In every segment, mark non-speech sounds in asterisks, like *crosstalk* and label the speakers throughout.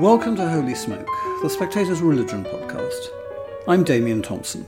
Speaker 1: Welcome to Holy Smoke, the Spectator's Religion podcast. I'm Damian Thompson.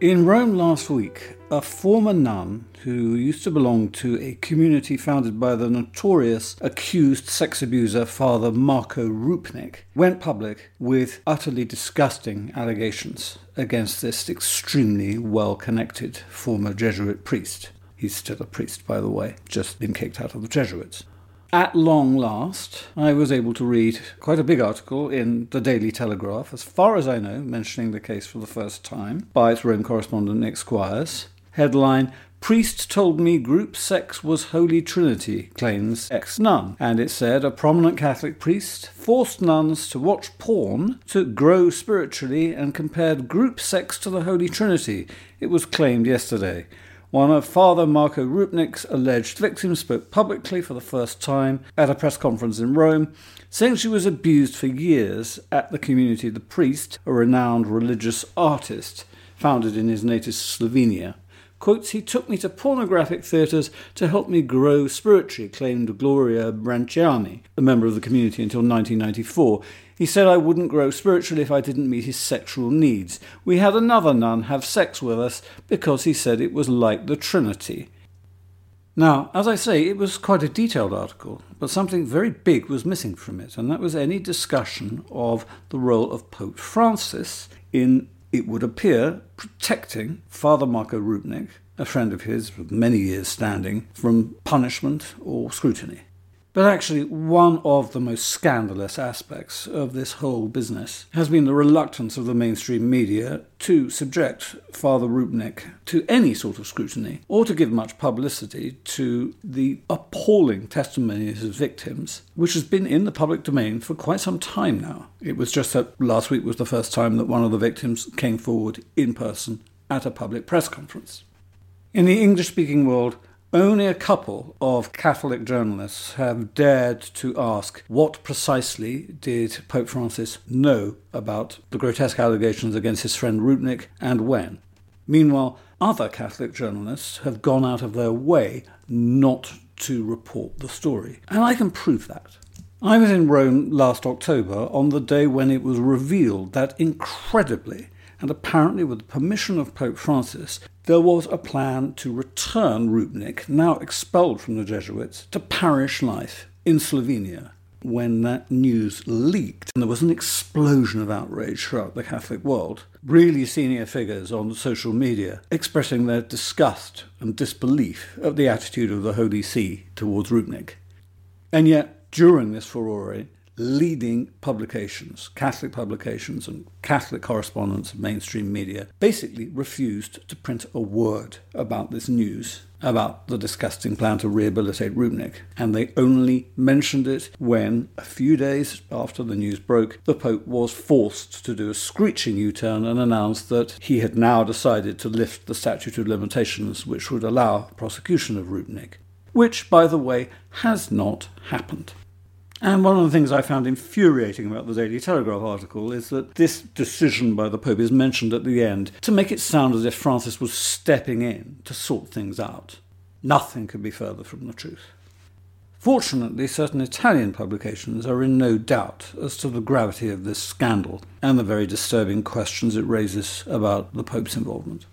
Speaker 1: In Rome last week, a former nun who used to belong to a community founded by the notorious accused sex abuser Father Marko Rupnik went public with utterly disgusting allegations against this extremely well connected former Jesuit priest. He's still a priest, by the way, just been kicked out of the Jesuits. At long last, I was able to read quite a big article in the Daily Telegraph, as far as I know, mentioning the case for the first time by its Rome correspondent Nick Squires. Headline Priest told me group sex was Holy Trinity, claims ex nun. And it said a prominent Catholic priest forced nuns to watch porn to grow spiritually and compared group sex to the Holy Trinity. It was claimed yesterday. One of Father Marko Rupnik's alleged victims spoke publicly for the first time at a press conference in Rome, saying she was abused for years at the community of The Priest, a renowned religious artist founded in his native Slovenia. Quotes, he took me to pornographic theatres to help me grow spiritually, claimed Gloria Branciani, a member of the community until 1994. He said I wouldn't grow spiritually if I didn't meet his sexual needs. We had another nun have sex with us because he said it was like the Trinity. Now, as I say, it was quite a detailed article, but something very big was missing from it, and that was any discussion of the role of Pope Francis in, it would appear, protecting Father Marko Rupnik, a friend of his with many years standing, from punishment or scrutiny. But actually, one of the most scandalous aspects of this whole business has been the reluctance of the mainstream media to subject Father Rupnik to any sort of scrutiny or to give much publicity to the appalling testimonies of victims, which has been in the public domain for quite some time now. It was just that last week was the first time that one of the victims came forward in person at a public press conference. In the English speaking world, only a couple of Catholic journalists have dared to ask what precisely did Pope Francis know about the grotesque allegations against his friend Rupnik and when. Meanwhile, other Catholic journalists have gone out of their way not to report the story. And I can prove that. I was in Rome last October on the day when it was revealed that incredibly and apparently with the permission of Pope Francis, there was a plan to return Rupnik, now expelled from the Jesuits, to parish life in Slovenia. When that news leaked, there was an explosion of outrage throughout the Catholic world, really senior figures on social media expressing their disgust and disbelief at the attitude of the Holy See towards Rupnik. And yet, during this furore, leading publications, Catholic publications and Catholic correspondents of mainstream media, basically refused to print a word about this news, about the disgusting plan to rehabilitate Rupnik, And they only mentioned it when, a few days after the news broke, the Pope was forced to do a screeching U turn and announce that he had now decided to lift the statute of limitations which would allow prosecution of Rupnik, Which, by the way, has not happened. And one of the things I found infuriating about the Daily Telegraph article is that this decision by the Pope is mentioned at the end to make it sound as if Francis was stepping in to sort things out. Nothing could be further from the truth. Fortunately, certain Italian publications are in no doubt as to the gravity of this scandal and the very disturbing questions it raises about the Pope's involvement.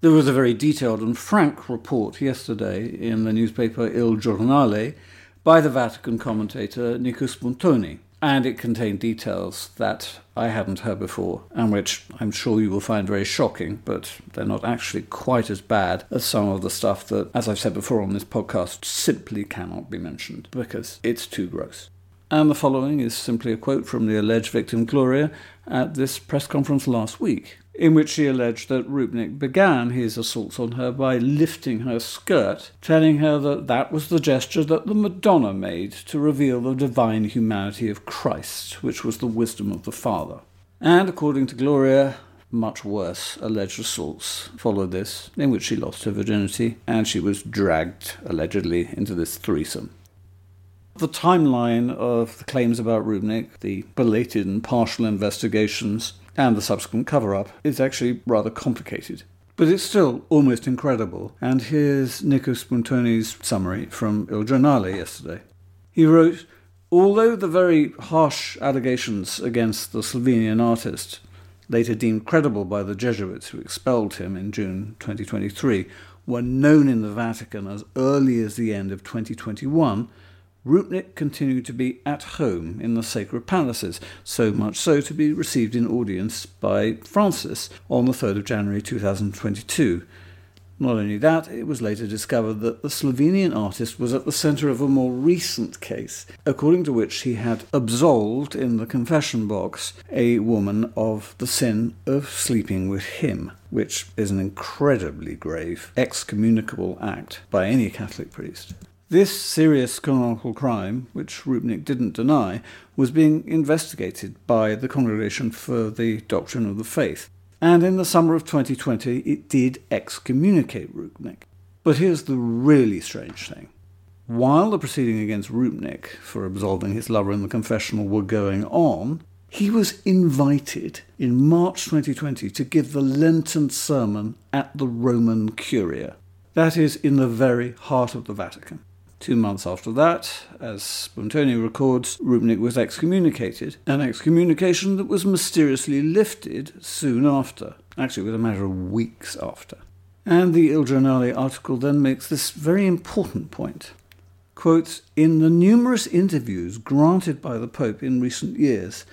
Speaker 1: There was a very detailed and frank report yesterday in the newspaper Il Giornale by the Vatican commentator Nico Spuntoni, and it contained details that I hadn't heard before, and which I'm sure you will find very shocking, but they're not actually quite as bad as some of the stuff that, as I've said before on this podcast, simply cannot be mentioned because it's too gross. And the following is simply a quote from the alleged victim Gloria at this press conference last week. In which she alleged that Rupnik began his assaults on her by lifting her skirt, telling her that that was the gesture that the Madonna made to reveal the divine humanity of Christ, which was the wisdom of the Father. And according to Gloria, much worse alleged assaults followed this, in which she lost her virginity and she was dragged, allegedly, into this threesome. The timeline of the claims about Rupnik, the belated and partial investigations, and the subsequent cover up is actually rather complicated. But it's still almost incredible. And here's Nico Spuntoni's summary from Il Giornale yesterday. He wrote Although the very harsh allegations against the Slovenian artist, later deemed credible by the Jesuits who expelled him in June 2023, were known in the Vatican as early as the end of 2021, Rupnik continued to be at home in the sacred palaces, so much so to be received in audience by Francis on the 3rd of January 2022. Not only that, it was later discovered that the Slovenian artist was at the centre of a more recent case, according to which he had absolved in the confession box a woman of the sin of sleeping with him, which is an incredibly grave, excommunicable act by any Catholic priest. This serious canonical crime, which Rupnik didn't deny, was being investigated by the Congregation for the Doctrine of the Faith, and in the summer of 2020 it did excommunicate Rupnik. But here's the really strange thing. While the proceeding against Rupnik for absolving his lover in the confessional were going on, he was invited in March 2020 to give the Lenten sermon at the Roman Curia. That is in the very heart of the Vatican. Two months after that, as Spuntoni records, Rupnik was excommunicated, an excommunication that was mysteriously lifted soon after, actually, with a matter of weeks after. And the Il Giornale article then makes this very important point. Quotes, in the numerous interviews granted by the Pope in recent years,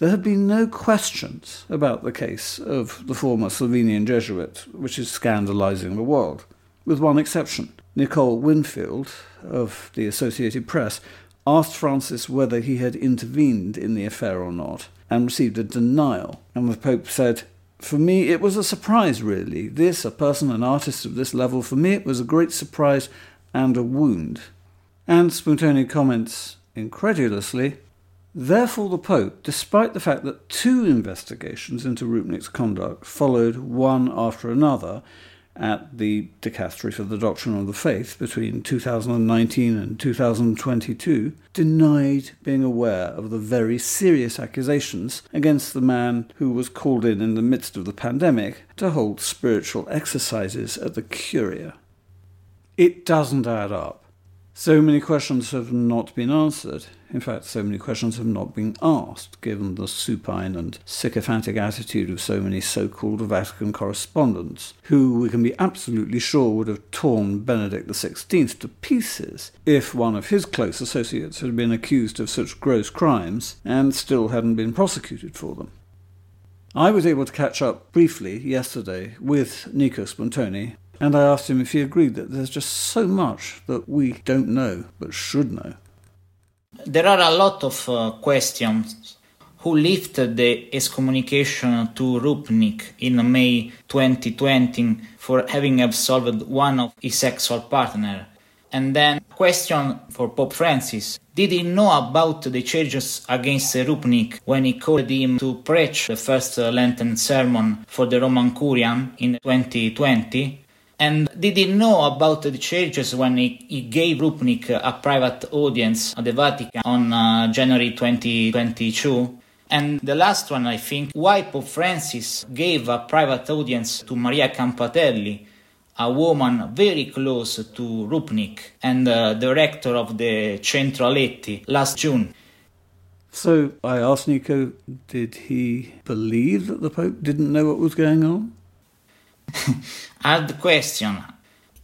Speaker 1: there have been no questions about the case of the former Slovenian Jesuit, which is scandalizing the world, with one exception. Nicole Winfield of the Associated Press asked Francis whether he had intervened in the affair or not and received a denial. And the Pope said, For me, it was a surprise, really. This, a person, an artist of this level, for me, it was a great surprise and a wound. And Spuntoni comments incredulously, Therefore, the Pope, despite the fact that two investigations into Rupnik's conduct followed one after another, at the Dicastery for the Doctrine of the Faith between 2019 and 2022 denied being aware of the very serious accusations against the man who was called in in the midst of the pandemic to hold spiritual exercises at the Curia. It doesn't add up. So many questions have not been answered. In fact, so many questions have not been asked, given the supine and sycophantic attitude of so many so called Vatican correspondents, who we can be absolutely sure would have torn Benedict XVI to pieces if one of his close associates had been accused of such gross crimes and still hadn't been prosecuted for them. I was able to catch up briefly yesterday with Nico Spuntoni and I asked him if he agreed that there's just so much that we don't know but should know.
Speaker 2: There are a lot of uh, questions. Who lifted the excommunication to Rupnik in May 2020 for having absolved one of his sexual partner? And then question for Pope Francis. Did he know about the charges against Rupnik when he called him to preach the first Lenten sermon for the Roman Curia in 2020? And did he know about the changes when he, he gave Rupnik a private audience at the Vatican on uh, January 2022? And the last one, I think, why Pope Francis gave a private audience to Maria Campatelli, a woman very close to Rupnik and uh, the rector of the Centro Aletti last June.
Speaker 1: So I asked Nico, did he believe that the Pope didn't know what was going on? *laughs*
Speaker 2: Hard question.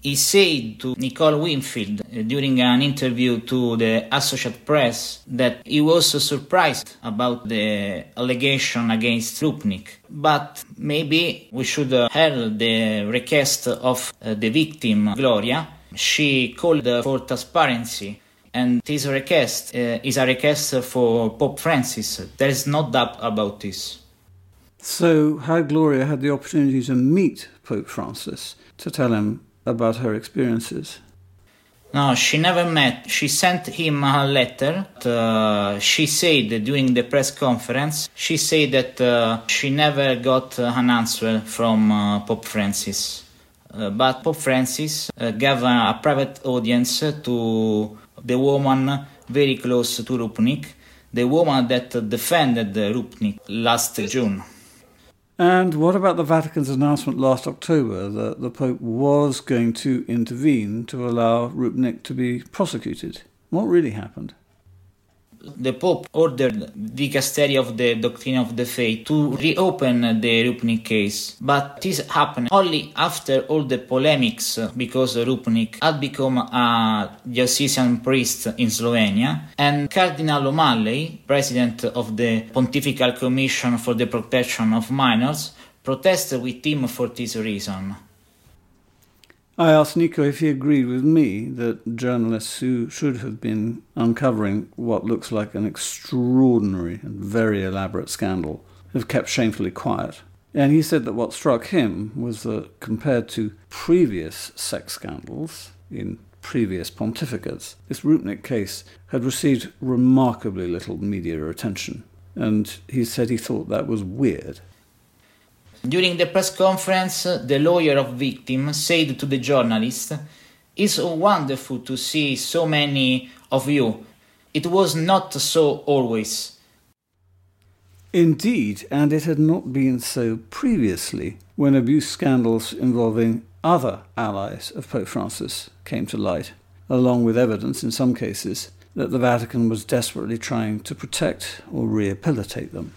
Speaker 2: He said to Nicole Winfield uh, during an interview to the Associated Press that he was surprised about the allegation against Rupnik. But maybe we should uh, hear the request of uh, the victim, Gloria. She called for transparency and this request uh, is a request for Pope Francis. There is no doubt about this.
Speaker 1: So, how Gloria had the opportunity to meet Pope Francis to tell him about her experiences?
Speaker 2: No, she never met. She sent him a letter. Uh, she said during the press conference, she said that uh, she never got an answer from uh, Pope Francis. Uh, but Pope Francis uh, gave a, a, private audience to the woman very close to Rupnik, the woman that defended Rupnik last June.
Speaker 1: And what about the Vatican's announcement last October that the Pope was going to intervene to allow Rupnik to be prosecuted? What really happened?
Speaker 2: The Pope ordered the Dicastery of the Doctrine of the Faith to reopen the Rupnik case, but this happened only after all the polemics because Rupnik had become a diocesan priest in Slovenia, and Cardinal O'Malley, president of the Pontifical Commission for the Protection of Minors, protested with him for this reason.
Speaker 1: I asked Nico if he agreed with me that journalists who should have been uncovering what looks like an extraordinary and very elaborate scandal have kept shamefully quiet. And he said that what struck him was that compared to previous sex scandals in previous pontificates, this Rupnik case had received remarkably little media attention. And he said he thought that was weird.
Speaker 2: During the press conference, the lawyer of victim said to the journalist, It's wonderful to see so many of you. It was not so always.
Speaker 1: Indeed, and it had not been so previously when abuse scandals involving other allies of Pope Francis came to light, along with evidence in some cases that the Vatican was desperately trying to protect or rehabilitate them.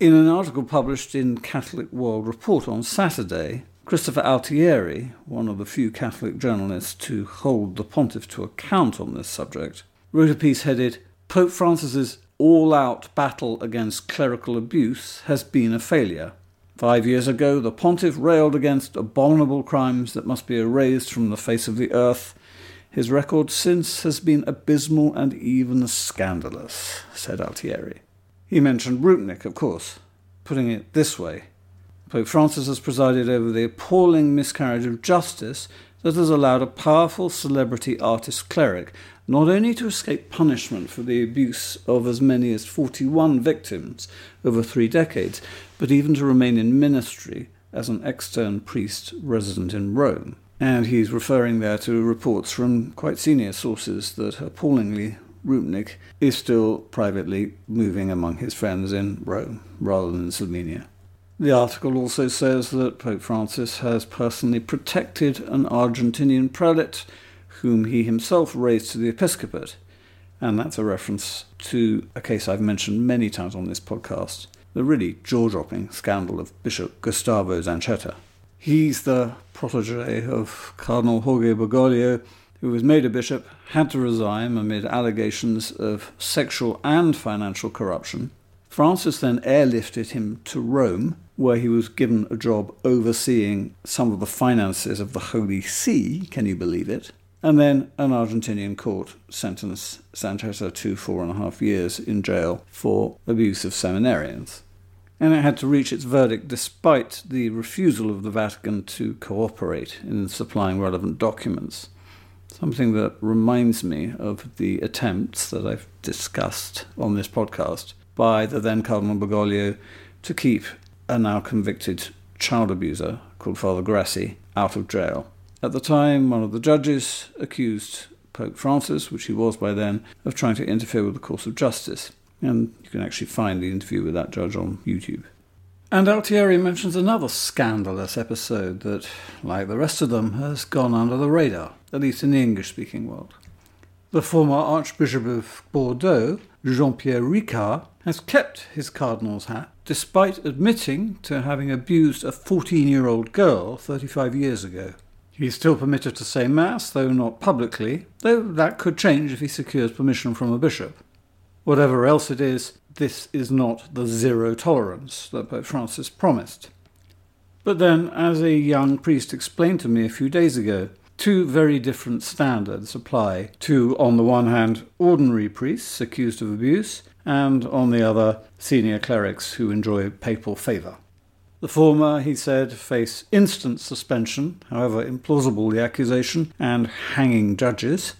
Speaker 1: In an article published in Catholic World Report on Saturday, Christopher Altieri, one of the few Catholic journalists to hold the pontiff to account on this subject, wrote a piece headed Pope Francis's all out battle against clerical abuse has been a failure. Five years ago, the pontiff railed against abominable crimes that must be erased from the face of the earth. His record since has been abysmal and even scandalous, said Altieri. He mentioned Rupnik, of course, putting it this way Pope Francis has presided over the appalling miscarriage of justice that has allowed a powerful celebrity artist cleric not only to escape punishment for the abuse of as many as 41 victims over three decades, but even to remain in ministry as an extern priest resident in Rome. And he's referring there to reports from quite senior sources that appallingly Rupnik is still privately moving among his friends in Rome rather than Slovenia. The article also says that Pope Francis has personally protected an Argentinian prelate whom he himself raised to the episcopate, and that's a reference to a case I've mentioned many times on this podcast the really jaw dropping scandal of Bishop Gustavo Zanchetta. He's the protege of Cardinal Jorge Bergoglio who was made a bishop, had to resign amid allegations of sexual and financial corruption. Francis then airlifted him to Rome, where he was given a job overseeing some of the finances of the Holy See, can you believe it? And then an Argentinian court sentenced Zanchetta to four and a half years in jail for abuse of seminarians. And it had to reach its verdict despite the refusal of the Vatican to cooperate in supplying relevant documents something that reminds me of the attempts that I've discussed on this podcast by the then Cardinal Bergoglio to keep a now convicted child abuser called Father Grassi out of jail. At the time, one of the judges accused Pope Francis, which he was by then, of trying to interfere with the course of justice. And you can actually find the interview with that judge on YouTube. And Altieri mentions another scandalous episode that, like the rest of them, has gone under the radar, at least in the English speaking world. The former Archbishop of Bordeaux, Jean Pierre Ricard, has kept his cardinal's hat despite admitting to having abused a 14 year old girl 35 years ago. He's still permitted to say Mass, though not publicly, though that could change if he secures permission from a bishop. Whatever else it is, this is not the zero tolerance that Pope Francis promised. But then, as a young priest explained to me a few days ago, two very different standards apply to, on the one hand, ordinary priests accused of abuse, and on the other, senior clerics who enjoy papal favour. The former, he said, face instant suspension, however implausible the accusation, and hanging judges.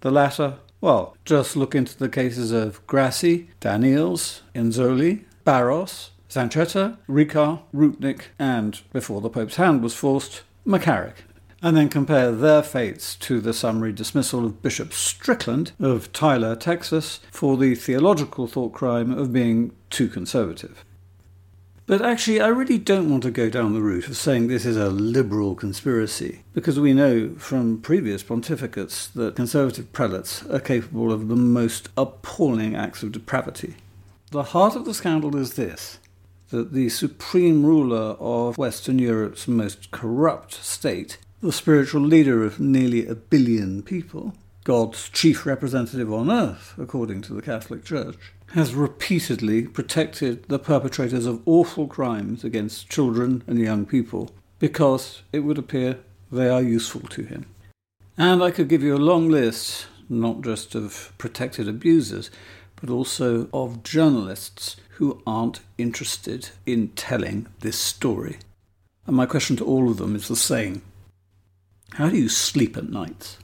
Speaker 1: The latter, well, just look into the cases of Grassi, Danneels, Inzoli, Barros, Zanchetta, Ricard, Rupnik, and, before the Pope's hand was forced, McCarrick and then compare their fates to the summary dismissal of Bishop Strickland of Tyler, Texas, for the theological thought crime of being too conservative. But actually, I really don't want to go down the route of saying this is a liberal conspiracy, because we know from previous pontificates that conservative prelates are capable of the most appalling acts of depravity. The heart of the scandal is this that the supreme ruler of Western Europe's most corrupt state the spiritual leader of nearly a billion people, God's chief representative on earth, according to the Catholic Church, has repeatedly protected the perpetrators of awful crimes against children and young people because it would appear they are useful to him. And I could give you a long list, not just of protected abusers, but also of journalists who aren't interested in telling this story. And my question to all of them is the same how do you sleep at night?